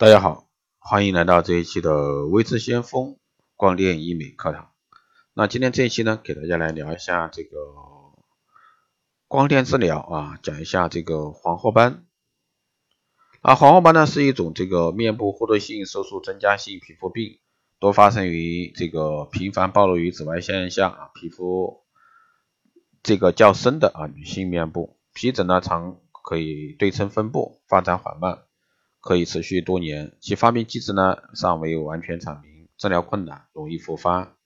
大家好，欢迎来到这一期的微智先锋光电医美课堂。那今天这一期呢，给大家来聊一下这个光电治疗啊，讲一下这个黄褐斑。啊，黄褐斑呢是一种这个面部获得性色素增加性皮肤病，多发生于这个频繁暴露于紫外线下啊，皮肤这个较深的啊女性面部，皮疹呢常可以对称分布，发展缓慢。可以持续多年，其发病机制呢尚未完全阐明，治疗困难，容易复发。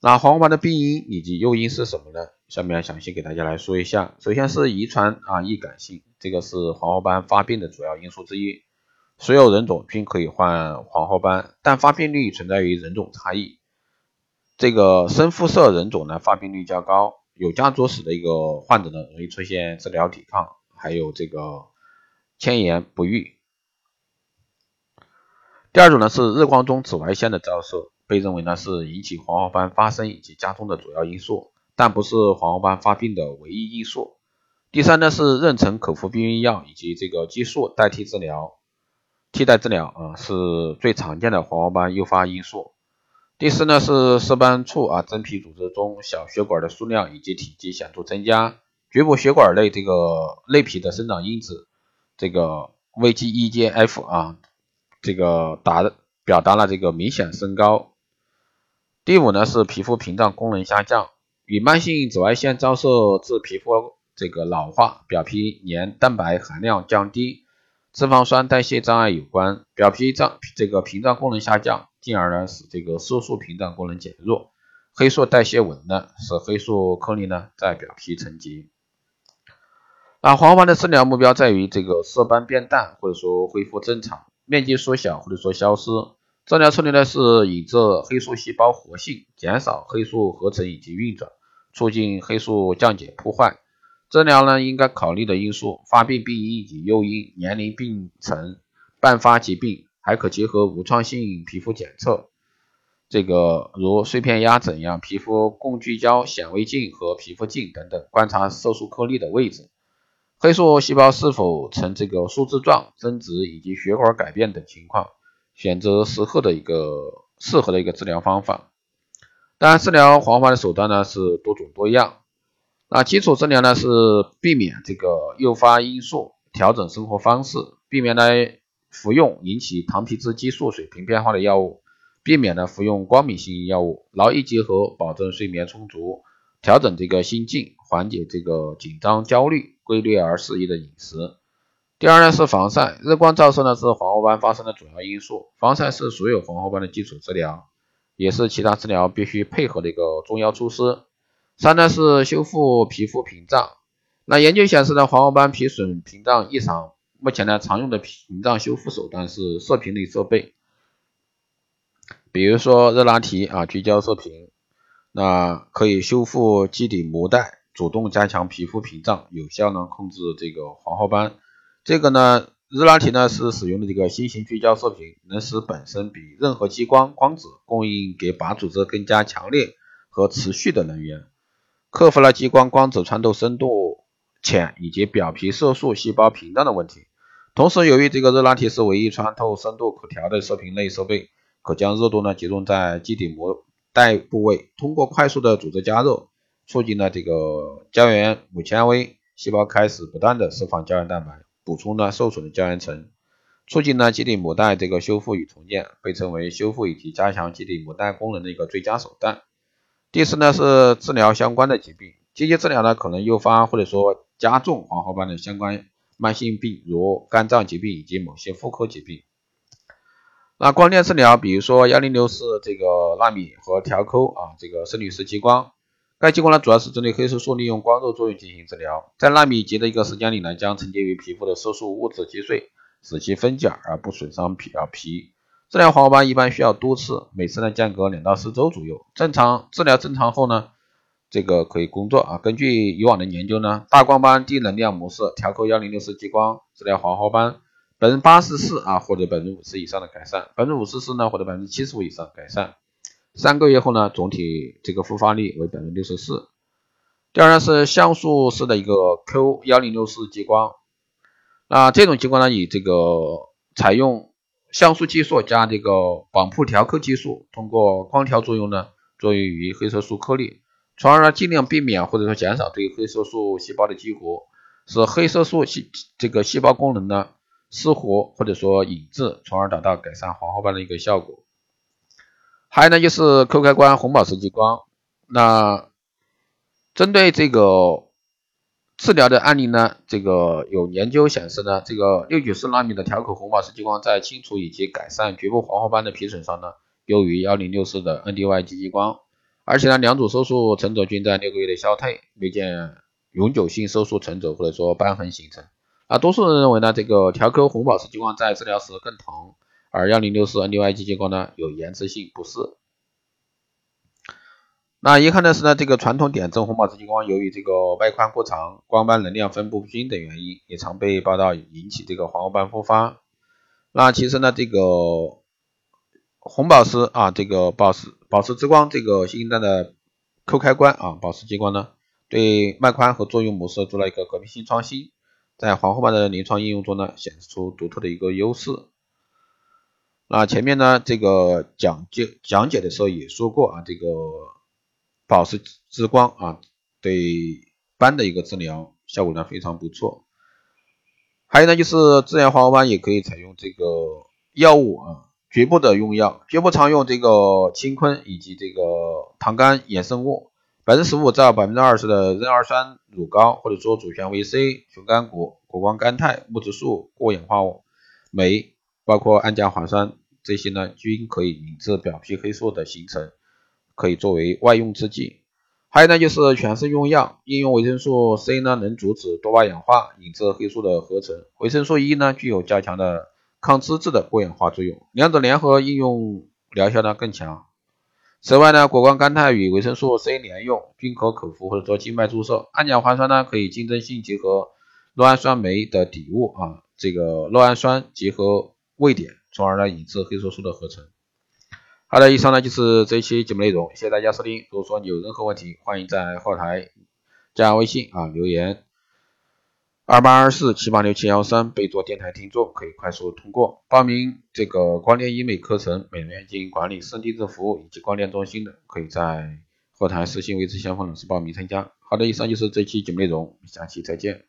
那黄褐斑的病因以及诱因是什么呢？下面详细给大家来说一下。首先是遗传啊易感性，这个是黄褐斑发病的主要因素之一。所有人种均可以患黄褐斑，但发病率存在于人种差异。这个深肤色人种呢发病率较高，有家族史的一个患者呢容易出现治疗抵抗，还有这个。千言不愈。第二种呢是日光中紫外线的照射，被认为呢是引起黄褐斑发生以及加重的主要因素，但不是黄褐斑发病的唯一因素。第三呢是妊娠口服避孕药以及这个激素代替治疗、替代治疗啊是最常见的黄褐斑诱发因素。第四呢是色斑处啊真皮组织中小血管的数量以及体积显著增加，局部血管内这个内皮的生长因子。这个 VGEGF 啊，这个达表达了这个明显升高。第五呢是皮肤屏障功能下降，与慢性紫外线照射致皮肤这个老化、表皮黏蛋白含量降低、脂肪酸代谢障碍有关。表皮障这个屏障功能下降，进而呢使这个色素屏障功能减弱，黑素代谢紊乱，使黑素颗粒呢在表皮沉积。那黄斑的治疗目标在于这个色斑变淡，或者说恢复正常，面积缩小或者说消失。治疗策略呢是引致黑素细胞活性，减少黑素合成以及运转，促进黑素降解破坏。治疗呢应该考虑的因素：发病病因以及诱因、年龄、病程、伴发疾病，还可结合无创性皮肤检测，这个如碎片压诊样、皮肤共聚焦显微镜和皮肤镜等等，观察色素颗粒的位置。黑素细胞是否呈这个树枝状增殖，以及血管改变等情况，选择适合的一个适合的一个治疗方法。当然，治疗黄斑的手段呢是多种多样。那基础治疗呢是避免这个诱发因素，调整生活方式，避免呢服用引起糖皮质激素水平变化的药物，避免呢服用光敏性药物，劳逸结合，保证睡眠充足，调整这个心境，缓解这个紧张焦虑。规律而适宜的饮食。第二呢是防晒，日光照射呢是黄褐斑发生的主要因素，防晒是所有黄褐斑的基础治疗，也是其他治疗必须配合的一个重要措施。三呢是修复皮肤屏障，那研究显示呢黄褐斑皮损屏障异常，目前呢常用的屏障修复手段是射频类设备，比如说热拉提啊聚焦射频，那可以修复基底膜带。主动加强皮肤屏障，有效呢控制这个黄褐斑。这个呢，热拉提呢是使用的这个新型聚焦射频，能使本身比任何激光光子供应给靶组织更加强烈和持续的能源，克服了激光光子穿透深度浅以及表皮色素细胞屏障的问题。同时，由于这个热拉提是唯一穿透深度可调的射频类设备，可将热度呢集中在基底膜带部位，通过快速的组织加热。促进了这个胶原母纤维细胞开始不断的释放胶原蛋白，补充了受损的胶原层，促进了基底母带这个修复与重建，被称为修复以及加强基底母带功能的一个最佳手段。第四呢是治疗相关的疾病，积极治疗呢可能诱发或者说加重黄褐斑的相关慢性病，如肝脏疾病以及某些妇科疾病。那光电治疗，比如说幺零六四这个纳米和调抠啊，这个深铝式激光。该激光呢，主要是针对黑色素利用光热作用进行治疗，在纳米级的一个时间里呢，将沉积于皮肤的色素物质击碎，使其分解而不损伤皮啊皮。治疗黄褐斑一般需要多次，每次呢间隔两到四周左右。正常治疗正常后呢，这个可以工作啊。根据以往的研究呢，大光斑低能量模式调扣幺零六四激光治疗黄褐斑，百分之八十四啊或者百分之五十以上的改善，百分之五十四呢或者百分之七十五以上改善。三个月后呢，总体这个复发率为百分之六十四。第二呢是像素式的一个 Q 幺零六四激光，那这种激光呢以这个采用像素技术加这个绑铺调扣技术，通过光调作用呢，作用于黑色素颗粒，从而呢尽量避免或者说减少对黑色素细胞的激活，使黑色素细这个细胞功能呢失活或者说隐滞，从而达到改善黄褐斑的一个效果。还有呢就是扣开关红宝石激光，那针对这个。治疗的案例呢，这个有研究显示呢，这个六九四纳米的调口红宝石激光在清除以及改善局部黄褐斑的皮损上呢，优于幺零六四的 NDY 激光，而且呢，两组手术成轴均在六个月内消退，没见永久性收缩成轴或者说瘢痕形成。啊，多数人认为呢，这个调口红宝石激光在治疗时更疼，而幺零六四 NDY 激光呢有延迟性不适。那遗憾的是呢，这个传统点阵红宝石激光由于这个外宽过长、光斑能量分布不均等原因，也常被报道引起这个黄褐斑复发。那其实呢，这个红宝石啊，这个宝石宝石之光这个新一代的扣开关啊，宝石激光呢，对脉宽和作用模式做了一个革命性创新，在黄褐斑的临床应用中呢，显示出独特的一个优势。那前面呢，这个讲解讲解的时候也说过啊，这个。宝石之光啊，对斑的一个治疗效果呢非常不错。还有呢，就是自然黄褐斑也可以采用这个药物啊，局部的用药，局部常用这个青坤以及这个糖苷衍生物，百分之十五到百分之二十的壬二酸乳膏，或者说主旋维 C、熊肝果、果胱甘肽、木质素、过氧化物酶，包括氨甲环酸这些呢，均可以引致表皮黑素的形成。可以作为外用制剂，还有呢就是全身用药，应用维生素 C 呢能阻止多巴氧化，引致黑素的合成。维生素 E 呢具有加强的抗脂质的过氧化作用，两者联合应用疗效呢更强。此外呢，果光甘肽与维生素 C 联用，均可口服或者做静脉注射。氨甲环酸呢可以竞争性结合酪氨酸酶的底物啊，这个酪氨酸结合位点，从而呢引致黑色素的合成。好的，以上呢就是这一期节目内容，谢谢大家收听。如果说你有任何问题，欢迎在后台加微信啊留言二八二四七八六七幺三，备注电台听众，可以快速通过报名这个光电医美课程、美容院经营管理、深定制服务以及光电中心的，可以在后台私信维持相锋老师报名参加。好的，以上就是这期节目内容，下期再见。